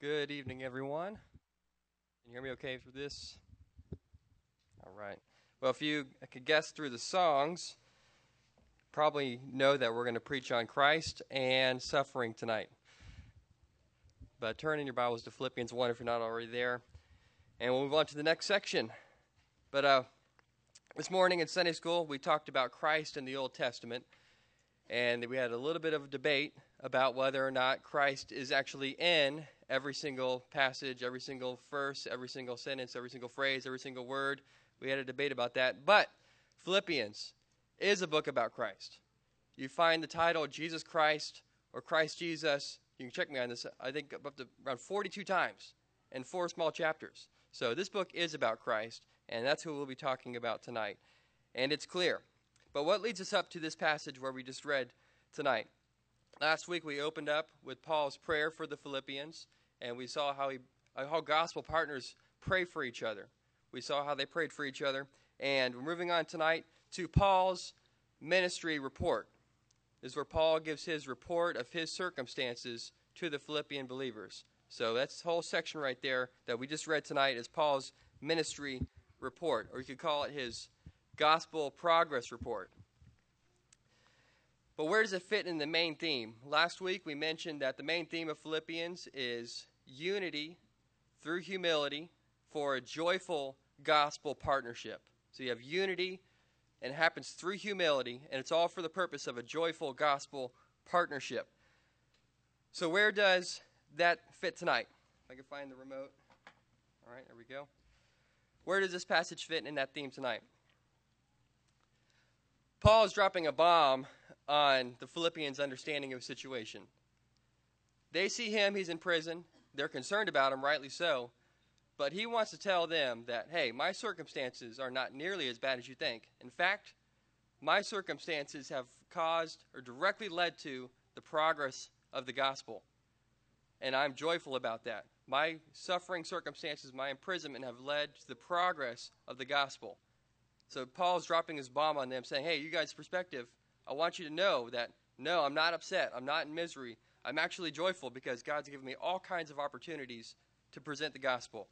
Good evening, everyone. Can you hear me okay for this? All right. Well, if you could guess through the songs, probably know that we're going to preach on Christ and suffering tonight. But turn in your Bibles to Philippians 1 if you're not already there. And we'll move on to the next section. But uh, this morning in Sunday school, we talked about Christ in the Old Testament. And we had a little bit of a debate about whether or not Christ is actually in every single passage, every single verse, every single sentence, every single phrase, every single word. We had a debate about that. But Philippians is a book about Christ. You find the title Jesus Christ or Christ Jesus. You can check me on this. I think up to around 42 times in four small chapters. So this book is about Christ, and that's who we'll be talking about tonight. And it's clear. But what leads us up to this passage where we just read tonight? Last week we opened up with Paul's prayer for the Philippians, and we saw how he, how gospel partners pray for each other. We saw how they prayed for each other, and we're moving on tonight to Paul's ministry report. This is where Paul gives his report of his circumstances to the Philippian believers. So that's the whole section right there that we just read tonight is Paul's ministry report, or you could call it his gospel progress report. But where does it fit in the main theme? Last week we mentioned that the main theme of Philippians is unity through humility for a joyful gospel partnership. So you have unity, and it happens through humility, and it's all for the purpose of a joyful gospel partnership. So, where does that fit tonight? If I can find the remote. All right, there we go. Where does this passage fit in that theme tonight? Paul is dropping a bomb on the Philippians' understanding of the situation. They see him, he's in prison. They're concerned about him, rightly so. But he wants to tell them that, hey, my circumstances are not nearly as bad as you think. In fact, my circumstances have caused or directly led to the progress of the gospel. And I'm joyful about that. My suffering circumstances, my imprisonment have led to the progress of the gospel. So Paul's dropping his bomb on them, saying, hey, you guys' perspective, I want you to know that no, I'm not upset. I'm not in misery. I'm actually joyful because God's given me all kinds of opportunities to present the gospel.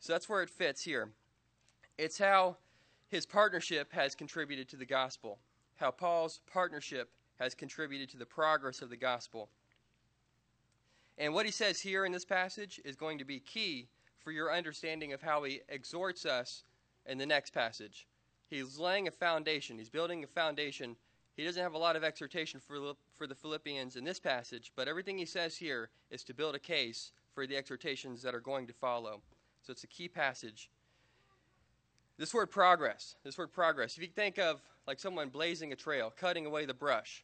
So that's where it fits here. It's how his partnership has contributed to the gospel, how Paul's partnership has contributed to the progress of the gospel. And what he says here in this passage is going to be key for your understanding of how he exhorts us in the next passage. He's laying a foundation, he's building a foundation. He doesn't have a lot of exhortation for, for the Philippians in this passage, but everything he says here is to build a case for the exhortations that are going to follow. So it's a key passage. This word progress, this word progress, if you think of like someone blazing a trail, cutting away the brush,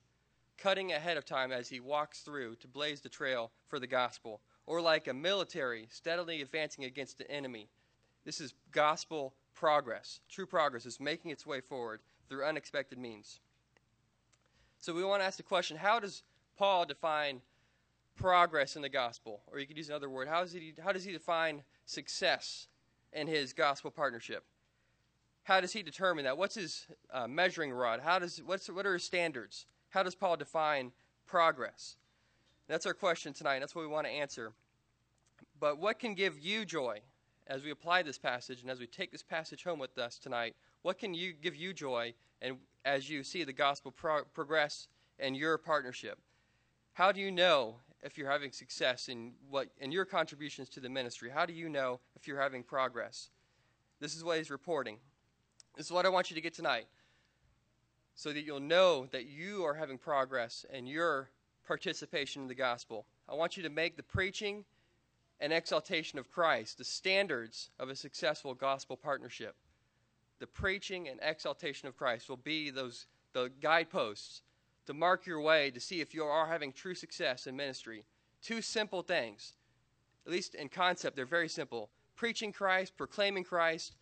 cutting ahead of time as he walks through to blaze the trail for the gospel, or like a military steadily advancing against the enemy. This is gospel progress. True progress is making its way forward through unexpected means. So we want to ask the question how does Paul define progress in the gospel? Or you could use another word. How does he, how does he define success in his gospel partnership? How does he determine that? What's his uh, measuring rod? How does, what's, what are his standards? How does Paul define progress? That's our question tonight. That's what we want to answer. But what can give you joy as we apply this passage and as we take this passage home with us tonight, what can you give you joy and as you see the gospel pro- progress in your partnership? How do you know if you're having success in what in your contributions to the ministry? How do you know if you're having progress? This is what he's reporting. This is what I want you to get tonight. So that you'll know that you are having progress in your participation in the gospel. I want you to make the preaching and exaltation of Christ, the standards of a successful gospel partnership. The preaching and exaltation of Christ will be those the guideposts to mark your way to see if you are having true success in ministry. Two simple things. At least in concept, they're very simple. Preaching Christ, proclaiming Christ,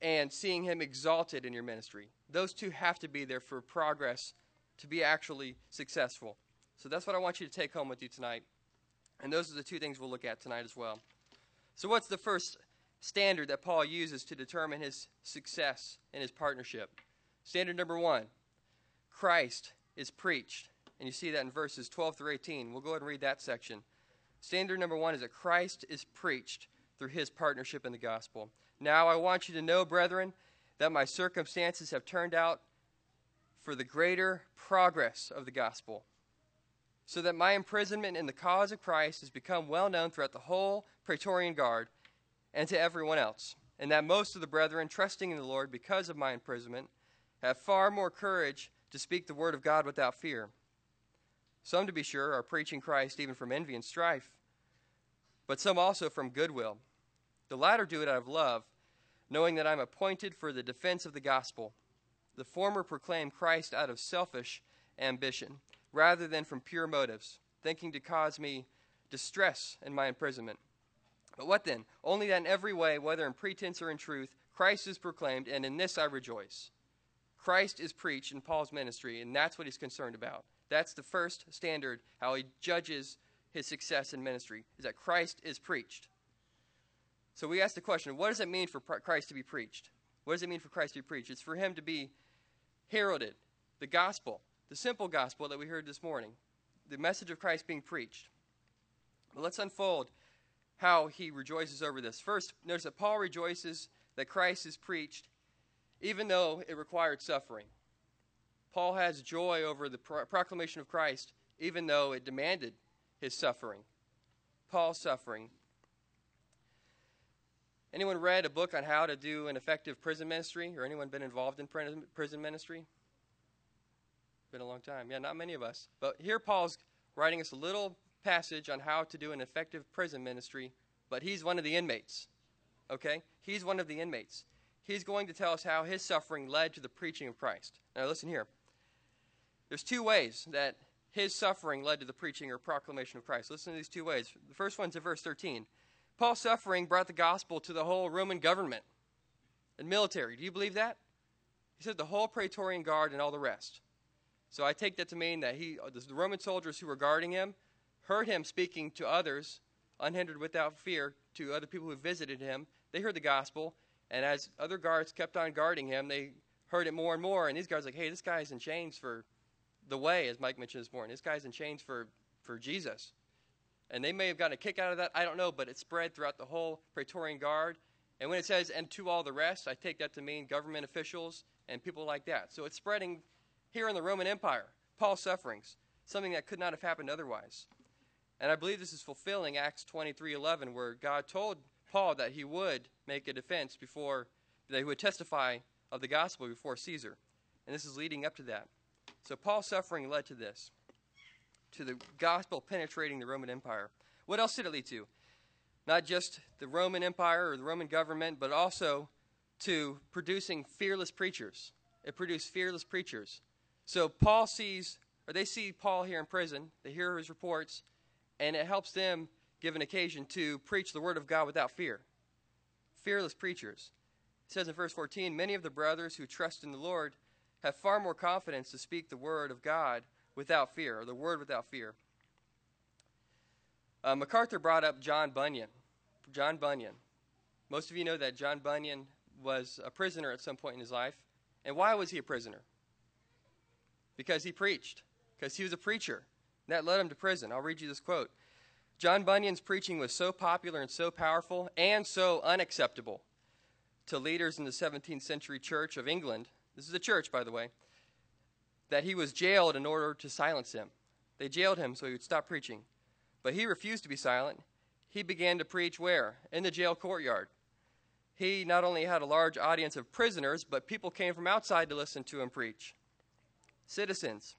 and seeing him exalted in your ministry. Those two have to be there for progress to be actually successful. So that's what I want you to take home with you tonight. And those are the two things we'll look at tonight as well. So, what's the first standard that Paul uses to determine his success in his partnership? Standard number one Christ is preached. And you see that in verses 12 through 18. We'll go ahead and read that section. Standard number one is that Christ is preached through his partnership in the gospel. Now I want you to know, brethren, that my circumstances have turned out for the greater progress of the gospel, so that my imprisonment in the cause of Christ has become well known throughout the whole Praetorian Guard and to everyone else, and that most of the brethren, trusting in the Lord because of my imprisonment, have far more courage to speak the word of God without fear. Some, to be sure, are preaching Christ even from envy and strife, but some also from goodwill. The latter do it out of love, knowing that I'm appointed for the defense of the gospel. The former proclaim Christ out of selfish ambition, rather than from pure motives, thinking to cause me distress in my imprisonment. But what then? Only that in every way, whether in pretense or in truth, Christ is proclaimed, and in this I rejoice. Christ is preached in Paul's ministry, and that's what he's concerned about. That's the first standard, how he judges his success in ministry, is that Christ is preached. So we ask the question what does it mean for Christ to be preached? What does it mean for Christ to be preached? It's for him to be heralded, the gospel, the simple gospel that we heard this morning, the message of Christ being preached. But let's unfold how he rejoices over this. First, notice that Paul rejoices that Christ is preached even though it required suffering. Paul has joy over the pro- proclamation of Christ, even though it demanded his suffering. Paul's suffering. Anyone read a book on how to do an effective prison ministry, or anyone been involved in prison ministry? Been a long time. Yeah, not many of us. But here Paul's writing us a little passage on how to do an effective prison ministry, but he's one of the inmates. Okay? He's one of the inmates he's going to tell us how his suffering led to the preaching of Christ. Now, listen here. There's two ways that his suffering led to the preaching or proclamation of Christ. Listen to these two ways. The first one's in verse 13. Paul's suffering brought the gospel to the whole Roman government and military. Do you believe that? He said the whole Praetorian Guard and all the rest. So I take that to mean that he, the Roman soldiers who were guarding him heard him speaking to others, unhindered without fear, to other people who visited him. They heard the gospel, and as other guards kept on guarding him, they heard it more and more. And these guards like, hey, this guy's in chains for the way, as Mike mentioned this morning. This guy's in chains for, for Jesus. And they may have gotten a kick out of that. I don't know, but it spread throughout the whole Praetorian Guard. And when it says, and to all the rest, I take that to mean government officials and people like that. So it's spreading here in the Roman Empire, Paul's sufferings, something that could not have happened otherwise. And I believe this is fulfilling Acts 23:11 where God told Paul that he would make a defense before, that he would testify of the gospel before Caesar. And this is leading up to that. So Paul's suffering led to this, to the gospel penetrating the Roman Empire. What else did it lead to? Not just the Roman Empire or the Roman government, but also to producing fearless preachers. It produced fearless preachers. So Paul sees, or they see Paul here in prison, they hear his reports, and it helps them give an occasion to preach the word of God without fear. Fearless preachers. It says in verse 14 Many of the brothers who trust in the Lord have far more confidence to speak the word of God without fear, or the word without fear. Uh, MacArthur brought up John Bunyan. John Bunyan. Most of you know that John Bunyan was a prisoner at some point in his life. And why was he a prisoner? Because he preached, because he was a preacher. That led him to prison. I'll read you this quote. John Bunyan's preaching was so popular and so powerful and so unacceptable to leaders in the 17th century church of England. This is a church, by the way, that he was jailed in order to silence him. They jailed him so he would stop preaching. But he refused to be silent. He began to preach where? In the jail courtyard. He not only had a large audience of prisoners, but people came from outside to listen to him preach. Citizens.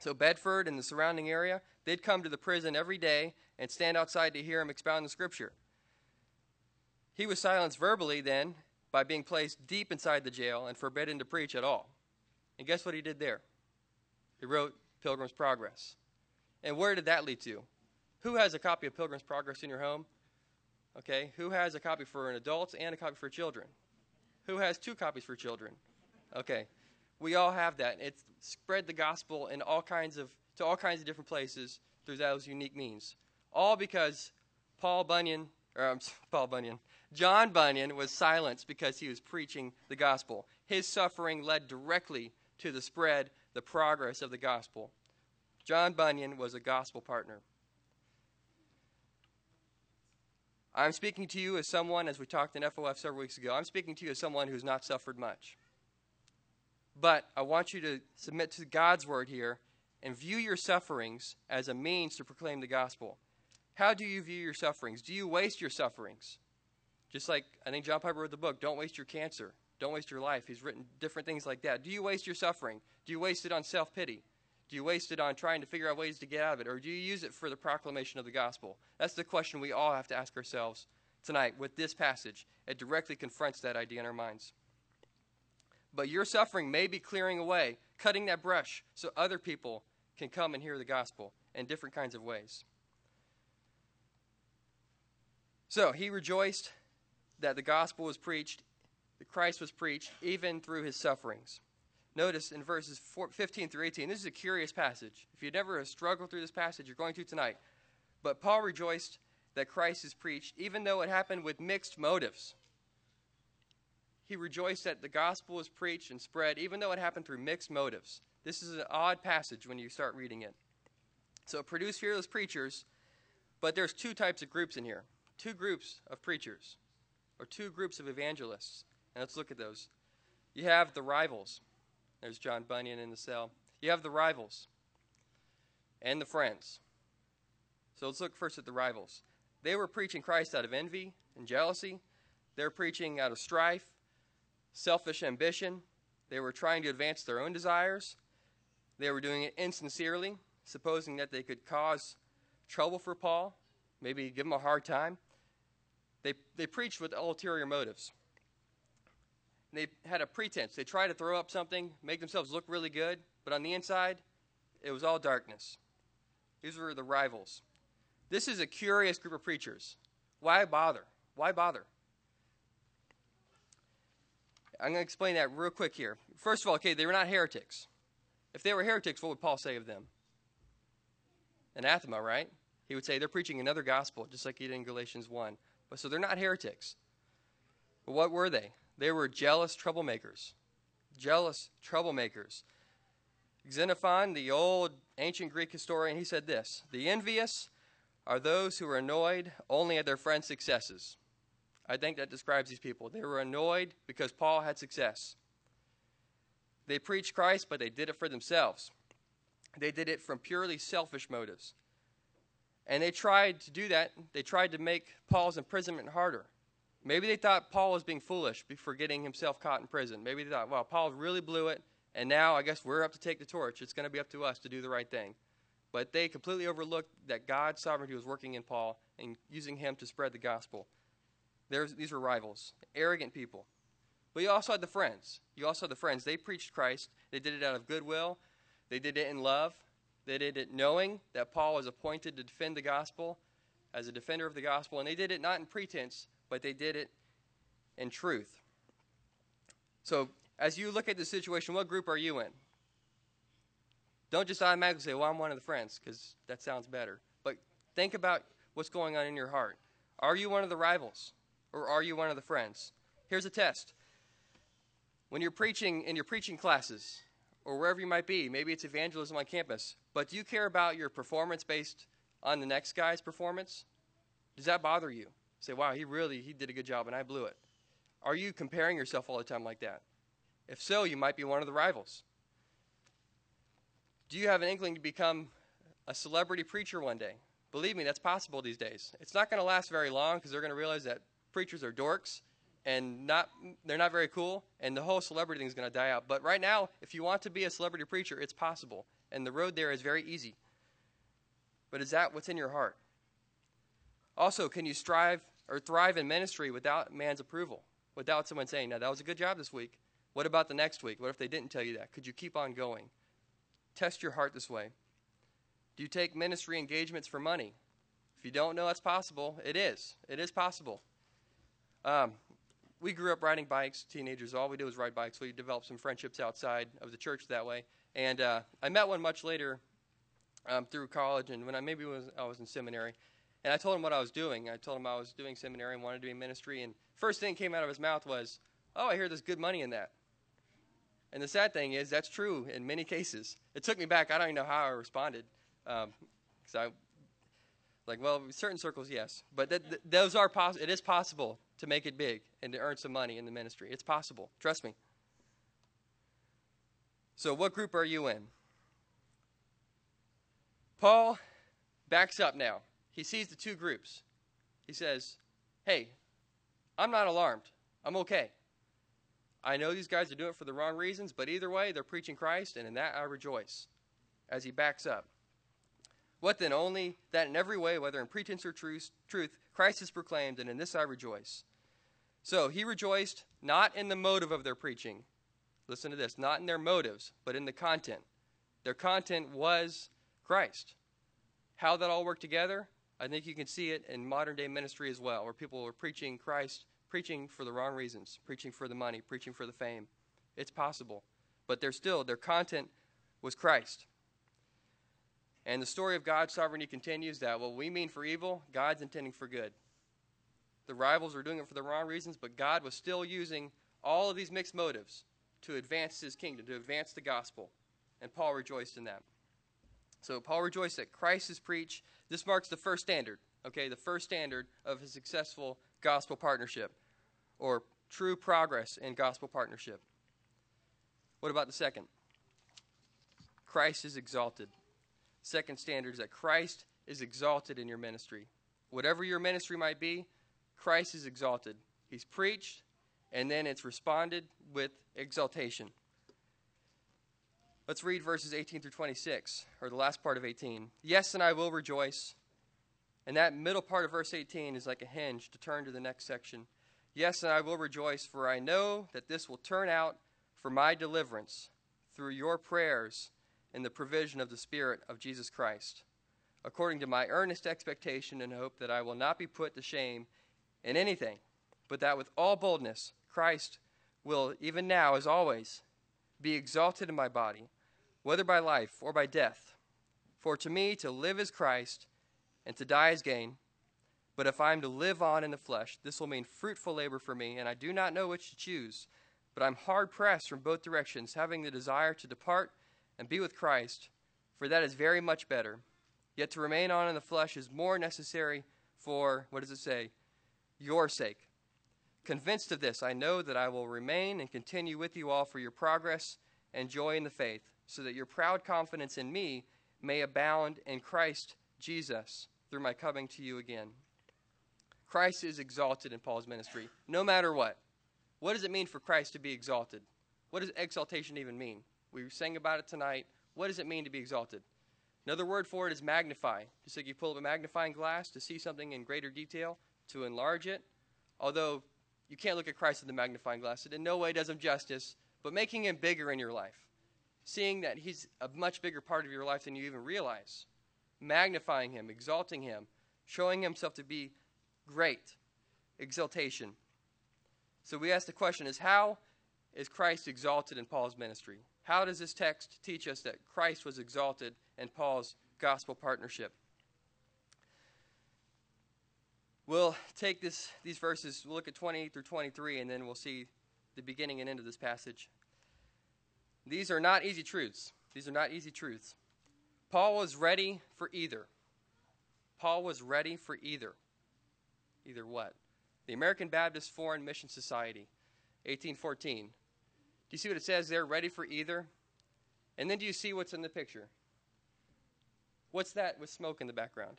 So, Bedford and the surrounding area, they'd come to the prison every day and stand outside to hear him expound the scripture. He was silenced verbally then by being placed deep inside the jail and forbidden to preach at all. And guess what he did there? He wrote Pilgrim's Progress. And where did that lead to? Who has a copy of Pilgrim's Progress in your home? Okay, who has a copy for an adult and a copy for children? Who has two copies for children? Okay, we all have that. It's spread the gospel in all kinds of to all kinds of different places through those unique means. All because Paul Bunyan, or um, Paul Bunyan, John Bunyan was silenced because he was preaching the gospel. His suffering led directly to the spread, the progress of the gospel. John Bunyan was a gospel partner. I'm speaking to you as someone, as we talked in FOF several weeks ago, I'm speaking to you as someone who's not suffered much. But I want you to submit to God's word here and view your sufferings as a means to proclaim the gospel. How do you view your sufferings? Do you waste your sufferings? Just like I think John Piper wrote the book, Don't Waste Your Cancer. Don't waste your life. He's written different things like that. Do you waste your suffering? Do you waste it on self pity? Do you waste it on trying to figure out ways to get out of it? Or do you use it for the proclamation of the gospel? That's the question we all have to ask ourselves tonight with this passage. It directly confronts that idea in our minds. But your suffering may be clearing away, cutting that brush so other people can come and hear the gospel in different kinds of ways. So he rejoiced that the gospel was preached, that Christ was preached, even through his sufferings. Notice in verses 15 through 18, this is a curious passage. If you never struggled through this passage, you're going to tonight. But Paul rejoiced that Christ is preached, even though it happened with mixed motives. He rejoiced that the gospel was preached and spread, even though it happened through mixed motives. This is an odd passage when you start reading it. So it produced fearless preachers, but there's two types of groups in here. Two groups of preachers, or two groups of evangelists. And let's look at those. You have the rivals. There's John Bunyan in the cell. You have the rivals and the friends. So let's look first at the rivals. They were preaching Christ out of envy and jealousy. They're preaching out of strife, selfish ambition. They were trying to advance their own desires. They were doing it insincerely, supposing that they could cause trouble for Paul, maybe give him a hard time. They, they preached with ulterior motives they had a pretense. They tried to throw up something, make themselves look really good, but on the inside, it was all darkness. These were the rivals. This is a curious group of preachers. Why bother? Why bother? I'm going to explain that real quick here. First of all, okay, they were not heretics. If they were heretics, what would Paul say of them? Anathema, right? He would say they're preaching another gospel, just like he did in Galatians 1. But so they're not heretics. But what were they? They were jealous troublemakers. Jealous troublemakers. Xenophon, the old ancient Greek historian, he said this The envious are those who are annoyed only at their friends' successes. I think that describes these people. They were annoyed because Paul had success. They preached Christ, but they did it for themselves. They did it from purely selfish motives. And they tried to do that. They tried to make Paul's imprisonment harder. Maybe they thought Paul was being foolish for getting himself caught in prison. Maybe they thought, well, Paul really blew it, and now I guess we're up to take the torch. It's going to be up to us to do the right thing. But they completely overlooked that God's sovereignty was working in Paul and using him to spread the gospel. There's, these were rivals, arrogant people. But you also had the friends. You also had the friends. They preached Christ. They did it out of goodwill. They did it in love. They did it knowing that Paul was appointed to defend the gospel as a defender of the gospel. And they did it not in pretense, but they did it in truth. So, as you look at the situation, what group are you in? Don't just automatically say, well, I'm one of the friends, because that sounds better. But think about what's going on in your heart. Are you one of the rivals, or are you one of the friends? Here's a test. When you're preaching in your preaching classes, or wherever you might be, maybe it's evangelism on campus, but do you care about your performance based on the next guy's performance? Does that bother you? say, wow, he really he did a good job and I blew it. Are you comparing yourself all the time like that? If so, you might be one of the rivals. Do you have an inkling to become a celebrity preacher one day? Believe me, that's possible these days. It's not going to last very long because they're going to realize that preachers are dorks and not they're not very cool and the whole celebrity thing is going to die out. But right now, if you want to be a celebrity preacher, it's possible. And the road there is very easy. But is that what's in your heart? Also, can you strive or thrive in ministry without man's approval, without someone saying, Now, that was a good job this week. What about the next week? What if they didn't tell you that? Could you keep on going? Test your heart this way. Do you take ministry engagements for money? If you don't know that's possible, it is. It is possible. Um, we grew up riding bikes, teenagers. All we did was ride bikes. We developed some friendships outside of the church that way. And uh, I met one much later um, through college, and when I maybe was I was in seminary, and I told him what I was doing. I told him I was doing seminary and wanted to be in ministry. And first thing came out of his mouth was, "Oh, I hear there's good money in that." And the sad thing is, that's true in many cases. It took me back. I don't even know how I responded, because um, I, Like, well, certain circles, yes, but th- th- those are pos- It is possible to make it big and to earn some money in the ministry. It's possible. Trust me. So, what group are you in? Paul backs up now. He sees the two groups. He says, Hey, I'm not alarmed. I'm okay. I know these guys are doing it for the wrong reasons, but either way, they're preaching Christ, and in that I rejoice. As he backs up. What then? Only that in every way, whether in pretense or truth, truth, Christ is proclaimed, and in this I rejoice. So he rejoiced not in the motive of their preaching. Listen to this not in their motives, but in the content. Their content was Christ. How that all worked together, I think you can see it in modern day ministry as well, where people are preaching Christ, preaching for the wrong reasons, preaching for the money, preaching for the fame. It's possible. But they're still, their content was Christ. And the story of God's sovereignty continues that what we mean for evil, God's intending for good. The rivals were doing it for the wrong reasons, but God was still using all of these mixed motives to advance his kingdom, to advance the gospel. And Paul rejoiced in that. So Paul rejoiced that Christ is preached. This marks the first standard, okay, the first standard of a successful gospel partnership or true progress in gospel partnership. What about the second? Christ is exalted. Second standard is that Christ is exalted in your ministry. Whatever your ministry might be, Christ is exalted. He's preached, and then it's responded with exaltation. Let's read verses 18 through 26, or the last part of 18. Yes, and I will rejoice. And that middle part of verse 18 is like a hinge to turn to the next section. Yes, and I will rejoice, for I know that this will turn out for my deliverance through your prayers and the provision of the Spirit of Jesus Christ, according to my earnest expectation and hope that I will not be put to shame in anything, but that with all boldness Christ will, even now as always, be exalted in my body, whether by life or by death. For to me to live is Christ, and to die is gain. But if I am to live on in the flesh, this will mean fruitful labor for me, and I do not know which to choose. But I'm hard pressed from both directions, having the desire to depart and be with Christ, for that is very much better. Yet to remain on in the flesh is more necessary for, what does it say? Your sake. Convinced of this, I know that I will remain and continue with you all for your progress and joy in the faith, so that your proud confidence in me may abound in Christ Jesus through my coming to you again. Christ is exalted in Paul's ministry, no matter what. What does it mean for Christ to be exalted? What does exaltation even mean? We sang about it tonight. What does it mean to be exalted? Another word for it is magnify. Just like you pull up a magnifying glass to see something in greater detail, to enlarge it. Although you can't look at Christ with the magnifying glass, it in no way does him justice, but making him bigger in your life. Seeing that he's a much bigger part of your life than you even realize. Magnifying him, exalting him, showing himself to be great. Exaltation. So we ask the question is how is Christ exalted in Paul's ministry? How does this text teach us that Christ was exalted in Paul's gospel partnership? We'll take this, these verses, we'll look at 20 through 23, and then we'll see the beginning and end of this passage. These are not easy truths. These are not easy truths. Paul was ready for either. Paul was ready for either. Either what? The American Baptist Foreign Mission Society, 1814. Do you see what it says there? Ready for either? And then do you see what's in the picture? What's that with smoke in the background?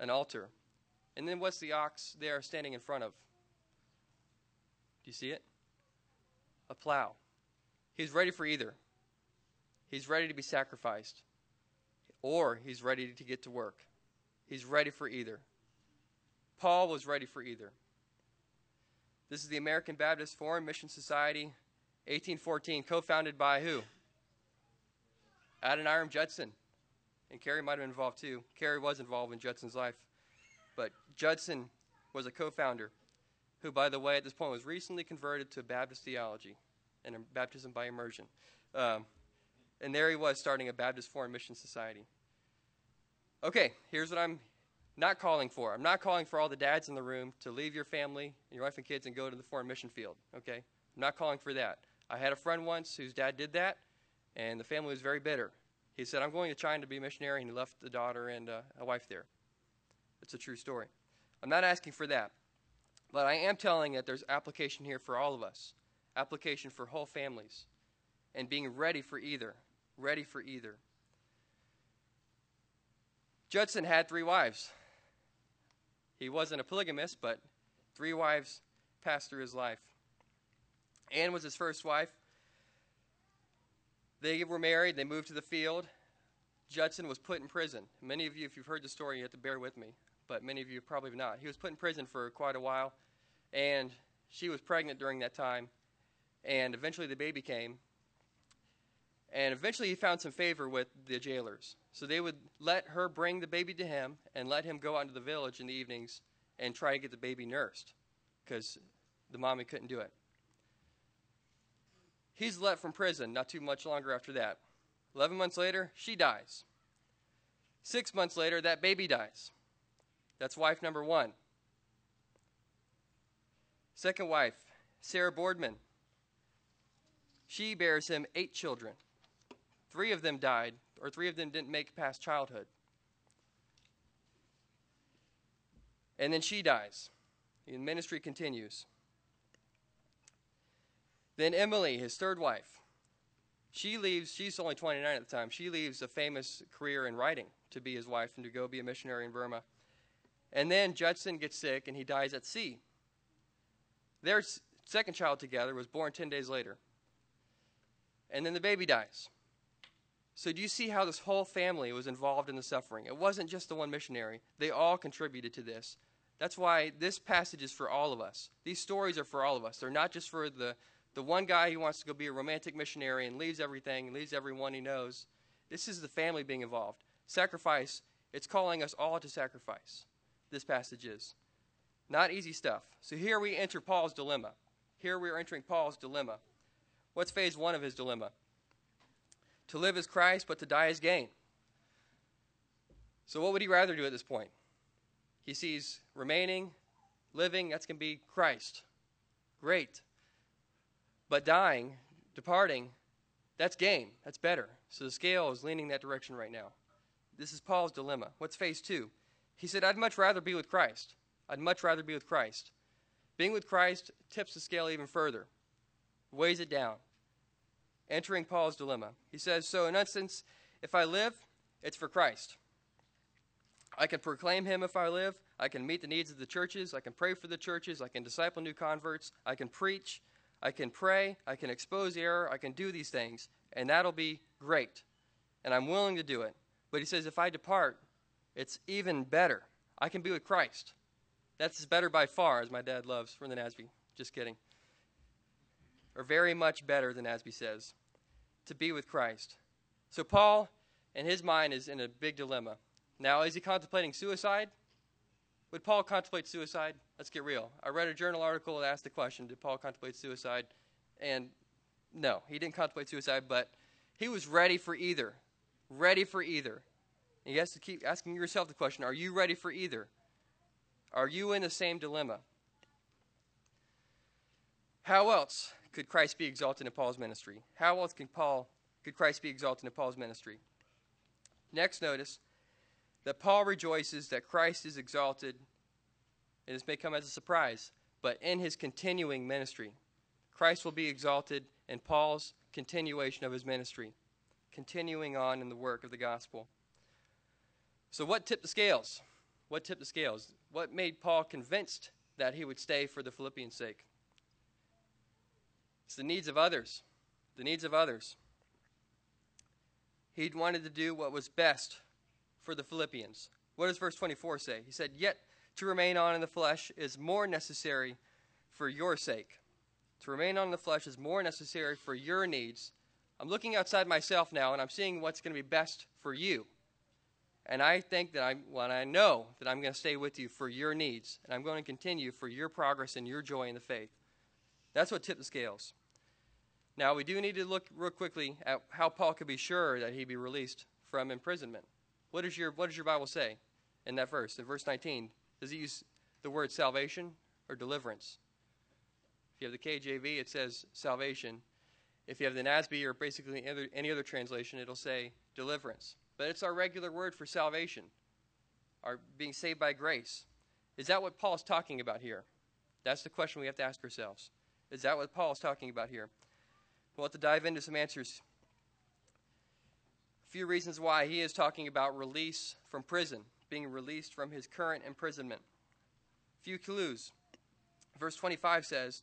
An altar. And then what's the ox there standing in front of? Do you see it? A plow. He's ready for either. He's ready to be sacrificed, or he's ready to get to work. He's ready for either. Paul was ready for either. This is the American Baptist Foreign Mission Society, 1814, co founded by who? Adoniram Judson. And Carey might have been involved too. Carey was involved in Judson's life. But Judson was a co founder who, by the way, at this point was recently converted to Baptist theology and baptism by immersion. Um, and there he was starting a Baptist Foreign Mission Society. Okay, here's what I'm not calling for. I'm not calling for all the dads in the room to leave your family, your wife and kids, and go to the foreign mission field. Okay? I'm not calling for that. I had a friend once whose dad did that, and the family was very bitter. He said, I'm going to China to be a missionary, and he left a daughter and uh, a wife there. It's a true story. I'm not asking for that, but I am telling that there's application here for all of us, application for whole families, and being ready for either. Ready for either. Judson had three wives. He wasn't a polygamist, but three wives passed through his life. Anne was his first wife. They were married, they moved to the field. Judson was put in prison. Many of you, if you've heard the story, you have to bear with me, but many of you probably have not. He was put in prison for quite a while, and she was pregnant during that time, and eventually the baby came. And eventually he found some favor with the jailers. So they would let her bring the baby to him and let him go out into the village in the evenings and try to get the baby nursed because the mommy couldn't do it. He's let from prison not too much longer after that. 11 months later, she dies. Six months later, that baby dies. That's wife number one. Second wife, Sarah Boardman. She bears him eight children. Three of them died, or three of them didn't make past childhood. And then she dies. The ministry continues. Then Emily, his third wife, she leaves, she's only 29 at the time, she leaves a famous career in writing to be his wife and to go be a missionary in Burma. And then Judson gets sick and he dies at sea. Their second child together was born 10 days later. And then the baby dies. So, do you see how this whole family was involved in the suffering? It wasn't just the one missionary, they all contributed to this. That's why this passage is for all of us. These stories are for all of us. They're not just for the, the one guy who wants to go be a romantic missionary and leaves everything and leaves everyone he knows. This is the family being involved. Sacrifice, it's calling us all to sacrifice. This passage is. Not easy stuff. So here we enter Paul's dilemma. Here we are entering Paul's dilemma. What's phase one of his dilemma? To live is Christ, but to die is gain. So, what would he rather do at this point? He sees remaining, living, that's going to be Christ. Great. But dying, departing, that's gain. That's better. So the scale is leaning that direction right now. This is Paul's dilemma. What's phase two? He said, I'd much rather be with Christ. I'd much rather be with Christ. Being with Christ tips the scale even further, weighs it down entering Paul's dilemma. He says, So, in essence, if I live, it's for Christ. I can proclaim him if I live. I can meet the needs of the churches. I can pray for the churches. I can disciple new converts. I can preach. I can pray. I can expose error. I can do these things. And that'll be great. And I'm willing to do it. But he says, if I depart, it's even better. I can be with Christ. That's better by far, as my dad loves from the Nasby. Just kidding or very much better than Asby says, to be with Christ. So Paul, in his mind, is in a big dilemma. Now, is he contemplating suicide? Would Paul contemplate suicide? Let's get real. I read a journal article that asked the question Did Paul contemplate suicide? And no, he didn't contemplate suicide, but he was ready for either. Ready for either. And you have to keep asking yourself the question Are you ready for either? Are you in the same dilemma? How else could Christ be exalted in Paul's ministry? How else can Paul could Christ be exalted in Paul's ministry? Next, notice that Paul rejoices that Christ is exalted, and this may come as a surprise, but in his continuing ministry. Christ will be exalted in Paul's continuation of his ministry, continuing on in the work of the gospel. So, what tipped the scales? What tipped the scales? What made Paul convinced that he would stay for the Philippians' sake? It's the needs of others. The needs of others. He wanted to do what was best for the Philippians. What does verse 24 say? He said, Yet to remain on in the flesh is more necessary for your sake. To remain on in the flesh is more necessary for your needs. I'm looking outside myself now and I'm seeing what's going to be best for you. And I think that I'm, well, I know that I'm going to stay with you for your needs, and I'm going to continue for your progress and your joy in the faith. That's what tipped the scales. Now, we do need to look real quickly at how Paul could be sure that he'd be released from imprisonment. What, is your, what does your Bible say in that verse? In verse 19, does he use the word salvation or deliverance? If you have the KJV, it says salvation. If you have the NASB or basically any other translation, it'll say deliverance. But it's our regular word for salvation, our being saved by grace. Is that what Paul's talking about here? That's the question we have to ask ourselves. Is that what Paul's talking about here? We'll have to dive into some answers. A few reasons why he is talking about release from prison, being released from his current imprisonment. A few clues. Verse 25 says,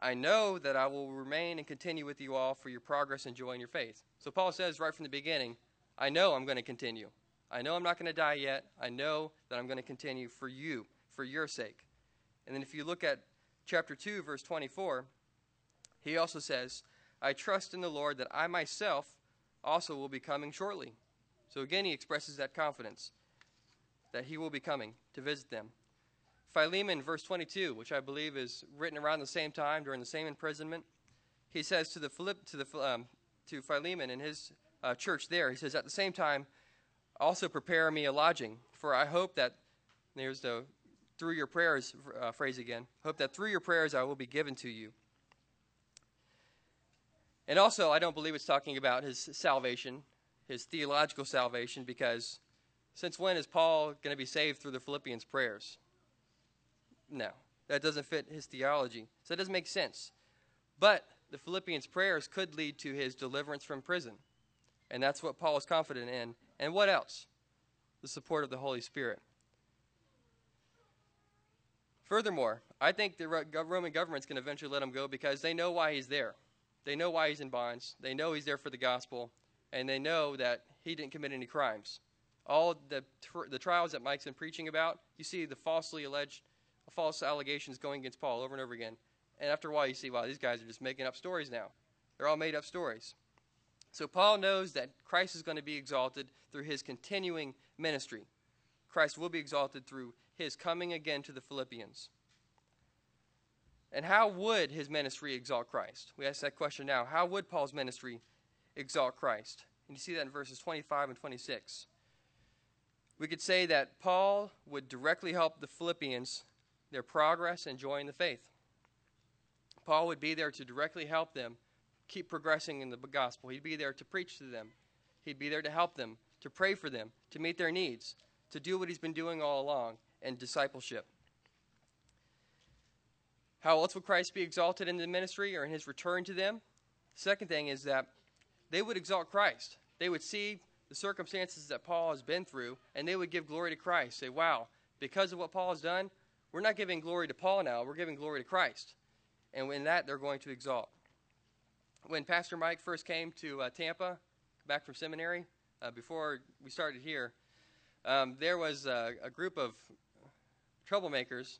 I know that I will remain and continue with you all for your progress and joy in your faith. So Paul says right from the beginning, I know I'm going to continue. I know I'm not going to die yet. I know that I'm going to continue for you, for your sake. And then if you look at chapter 2, verse 24, he also says, I trust in the Lord that I myself also will be coming shortly. So again, he expresses that confidence that he will be coming to visit them. Philemon, verse 22, which I believe is written around the same time during the same imprisonment, he says to the Philip, to the um, to Philemon and his uh, church there, he says, at the same time, also prepare me a lodging, for I hope that there's the through your prayers uh, phrase again. Hope that through your prayers I will be given to you. And also, I don't believe it's talking about his salvation, his theological salvation, because since when is Paul going to be saved through the Philippians' prayers? No, that doesn't fit his theology. So it doesn't make sense. But the Philippians' prayers could lead to his deliverance from prison. And that's what Paul is confident in. And what else? The support of the Holy Spirit. Furthermore, I think the Roman government's going to eventually let him go because they know why he's there. They know why he's in bonds. They know he's there for the gospel. And they know that he didn't commit any crimes. All the, the trials that Mike's been preaching about, you see the falsely alleged false allegations going against Paul over and over again. And after a while, you see, wow, these guys are just making up stories now. They're all made up stories. So Paul knows that Christ is going to be exalted through his continuing ministry. Christ will be exalted through his coming again to the Philippians. And how would his ministry exalt Christ? We ask that question now. How would Paul's ministry exalt Christ? And you see that in verses 25 and 26. We could say that Paul would directly help the Philippians their progress and joy in the faith. Paul would be there to directly help them keep progressing in the gospel. He'd be there to preach to them. He'd be there to help them, to pray for them, to meet their needs, to do what he's been doing all along in discipleship. How else would Christ be exalted in the ministry or in his return to them? Second thing is that they would exalt Christ. They would see the circumstances that Paul has been through and they would give glory to Christ. Say, wow, because of what Paul has done, we're not giving glory to Paul now, we're giving glory to Christ. And in that, they're going to exalt. When Pastor Mike first came to uh, Tampa, back from seminary, uh, before we started here, um, there was uh, a group of troublemakers.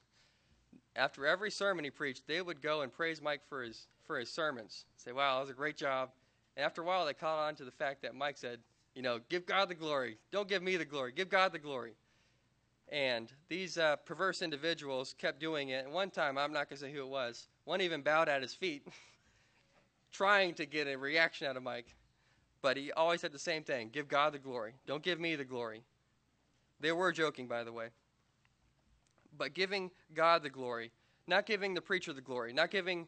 After every sermon he preached, they would go and praise Mike for his for his sermons. Say, "Wow, that was a great job." And after a while, they caught on to the fact that Mike said, "You know, give God the glory. Don't give me the glory. Give God the glory." And these uh, perverse individuals kept doing it. And one time, I'm not going to say who it was, one even bowed at his feet, trying to get a reaction out of Mike. But he always said the same thing give God the glory. Don't give me the glory. They were joking, by the way. But giving God the glory, not giving the preacher the glory, not giving,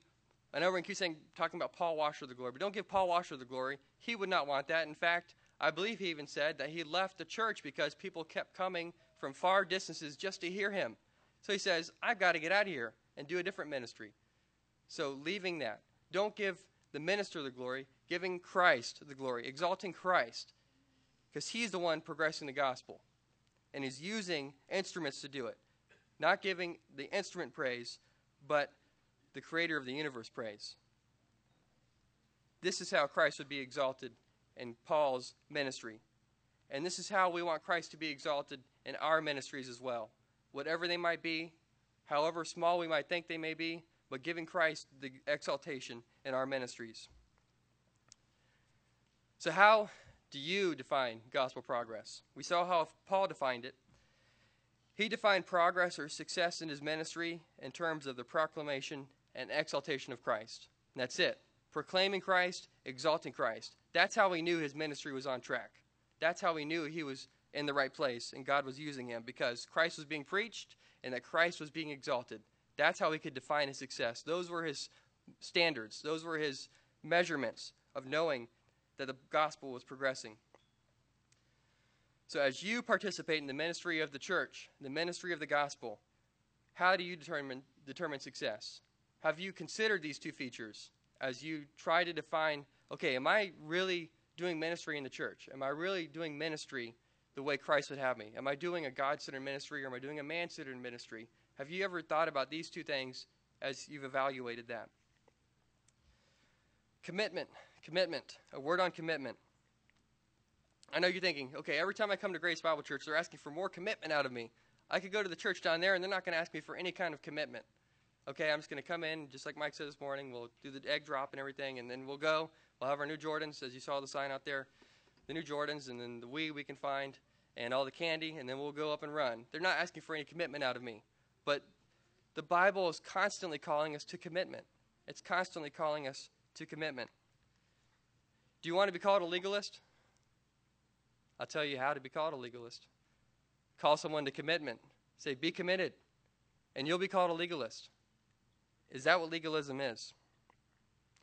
I know we're keep saying, talking about Paul Washer the glory, but don't give Paul Washer the glory. He would not want that. In fact, I believe he even said that he left the church because people kept coming from far distances just to hear him. So he says, I've got to get out of here and do a different ministry. So leaving that, don't give the minister the glory, giving Christ the glory, exalting Christ, because he's the one progressing the gospel. And is using instruments to do it. Not giving the instrument praise, but the creator of the universe praise. This is how Christ would be exalted in Paul's ministry. And this is how we want Christ to be exalted in our ministries as well. Whatever they might be, however small we might think they may be, but giving Christ the exaltation in our ministries. So, how do you define gospel progress? We saw how Paul defined it. He defined progress or success in his ministry in terms of the proclamation and exaltation of Christ. And that's it. Proclaiming Christ, exalting Christ. That's how he knew his ministry was on track. That's how he knew he was in the right place and God was using him because Christ was being preached and that Christ was being exalted. That's how he could define his success. Those were his standards, those were his measurements of knowing that the gospel was progressing. So, as you participate in the ministry of the church, the ministry of the gospel, how do you determine, determine success? Have you considered these two features as you try to define okay, am I really doing ministry in the church? Am I really doing ministry the way Christ would have me? Am I doing a God centered ministry or am I doing a man centered ministry? Have you ever thought about these two things as you've evaluated that? Commitment. Commitment. A word on commitment. I know you're thinking, okay, every time I come to Grace Bible Church, they're asking for more commitment out of me. I could go to the church down there and they're not going to ask me for any kind of commitment. Okay, I'm just going to come in, just like Mike said this morning. We'll do the egg drop and everything, and then we'll go. We'll have our new Jordans, as you saw the sign out there, the new Jordans, and then the Wii we can find, and all the candy, and then we'll go up and run. They're not asking for any commitment out of me. But the Bible is constantly calling us to commitment. It's constantly calling us to commitment. Do you want to be called a legalist? I'll tell you how to be called a legalist. Call someone to commitment. Say, be committed, and you'll be called a legalist. Is that what legalism is?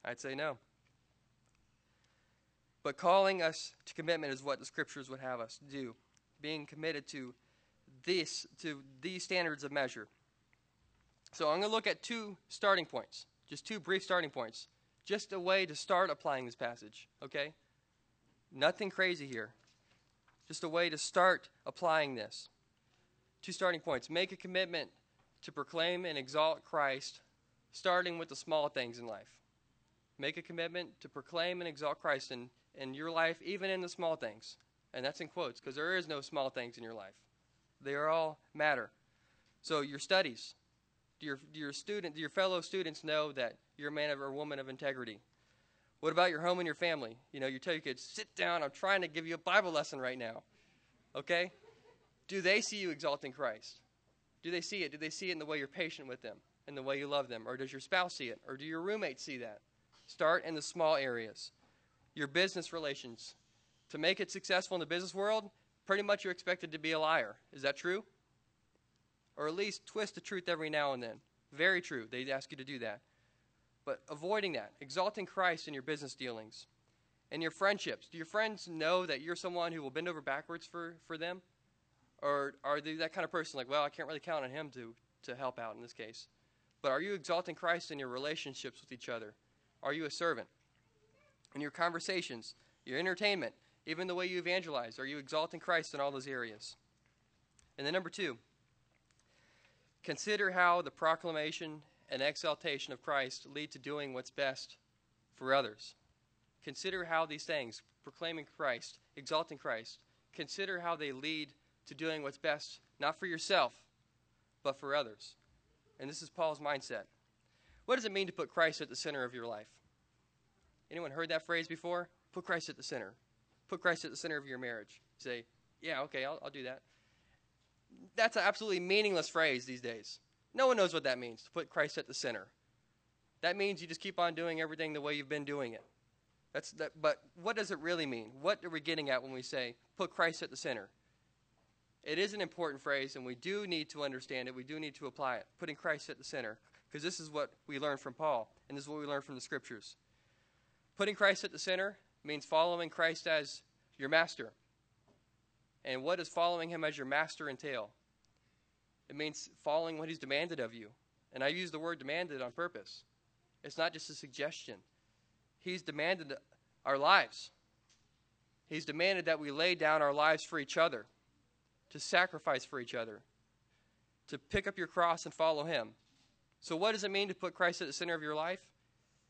I'd say no. But calling us to commitment is what the scriptures would have us do. Being committed to this, to these standards of measure. So I'm going to look at two starting points, just two brief starting points, just a way to start applying this passage, okay? Nothing crazy here. Just a way to start applying this. Two starting points. Make a commitment to proclaim and exalt Christ, starting with the small things in life. Make a commitment to proclaim and exalt Christ in, in your life, even in the small things. And that's in quotes, because there is no small things in your life. They are all matter. So your studies, do your, do your student, do your fellow students know that you're a man of, or woman of integrity? What about your home and your family? You know, you tell your kids, sit down, I'm trying to give you a Bible lesson right now. Okay? Do they see you exalting Christ? Do they see it? Do they see it in the way you're patient with them, in the way you love them? Or does your spouse see it? Or do your roommates see that? Start in the small areas. Your business relations. To make it successful in the business world, pretty much you're expected to be a liar. Is that true? Or at least twist the truth every now and then. Very true. They ask you to do that. But avoiding that, exalting Christ in your business dealings and your friendships. Do your friends know that you're someone who will bend over backwards for, for them? Or are they that kind of person like, well, I can't really count on him to, to help out in this case? But are you exalting Christ in your relationships with each other? Are you a servant? In your conversations, your entertainment, even the way you evangelize, are you exalting Christ in all those areas? And then, number two, consider how the proclamation and exaltation of Christ lead to doing what's best for others. Consider how these things, proclaiming Christ, exalting Christ, consider how they lead to doing what's best, not for yourself, but for others. And this is Paul's mindset. What does it mean to put Christ at the center of your life? Anyone heard that phrase before? Put Christ at the center. Put Christ at the center of your marriage. say, yeah, okay, I'll, I'll do that. That's an absolutely meaningless phrase these days. No one knows what that means, to put Christ at the center. That means you just keep on doing everything the way you've been doing it. That's that, but what does it really mean? What are we getting at when we say put Christ at the center? It is an important phrase, and we do need to understand it. We do need to apply it, putting Christ at the center, because this is what we learn from Paul, and this is what we learn from the Scriptures. Putting Christ at the center means following Christ as your master. And what does following him as your master entail? It means following what he's demanded of you. And I use the word demanded on purpose. It's not just a suggestion. He's demanded our lives. He's demanded that we lay down our lives for each other, to sacrifice for each other, to pick up your cross and follow him. So, what does it mean to put Christ at the center of your life?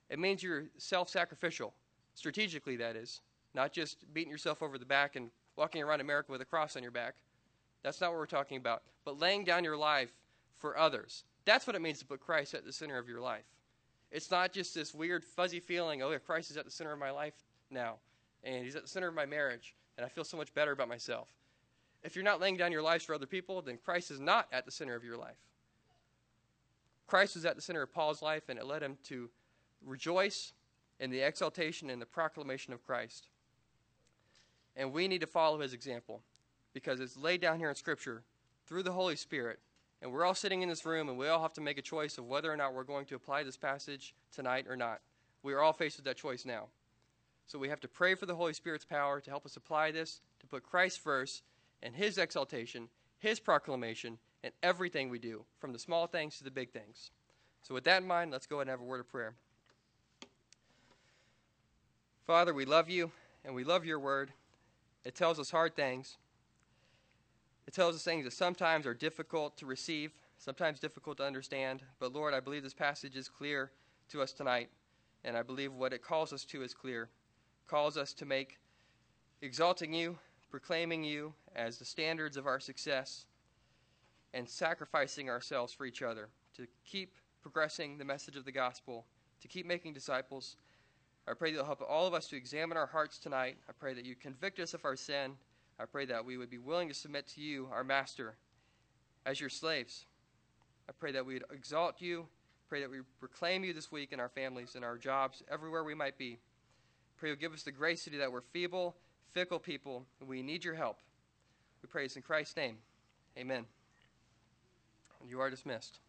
It means you're self sacrificial, strategically, that is, not just beating yourself over the back and walking around America with a cross on your back. That's not what we're talking about. But laying down your life for others. That's what it means to put Christ at the center of your life. It's not just this weird, fuzzy feeling, oh, yeah, Christ is at the center of my life now, and he's at the center of my marriage, and I feel so much better about myself. If you're not laying down your lives for other people, then Christ is not at the center of your life. Christ was at the center of Paul's life, and it led him to rejoice in the exaltation and the proclamation of Christ. And we need to follow his example because it's laid down here in Scripture through the Holy Spirit. And we're all sitting in this room, and we all have to make a choice of whether or not we're going to apply this passage tonight or not. We are all faced with that choice now. So we have to pray for the Holy Spirit's power to help us apply this, to put Christ first and His exaltation, His proclamation, and everything we do, from the small things to the big things. So, with that in mind, let's go ahead and have a word of prayer. Father, we love you and we love your word. It tells us hard things. It tells us things that sometimes are difficult to receive, sometimes difficult to understand. But Lord, I believe this passage is clear to us tonight, and I believe what it calls us to is clear. It calls us to make exalting you, proclaiming you as the standards of our success, and sacrificing ourselves for each other, to keep progressing the message of the gospel, to keep making disciples. I pray that you'll help all of us to examine our hearts tonight. I pray that you convict us of our sin. I pray that we would be willing to submit to you, our master, as your slaves. I pray that we would exalt you. Pray that we proclaim you this week in our families, in our jobs, everywhere we might be. Pray you'll give us the grace to do that. We're feeble, fickle people, and we need your help. We pray this in Christ's name. Amen. You are dismissed.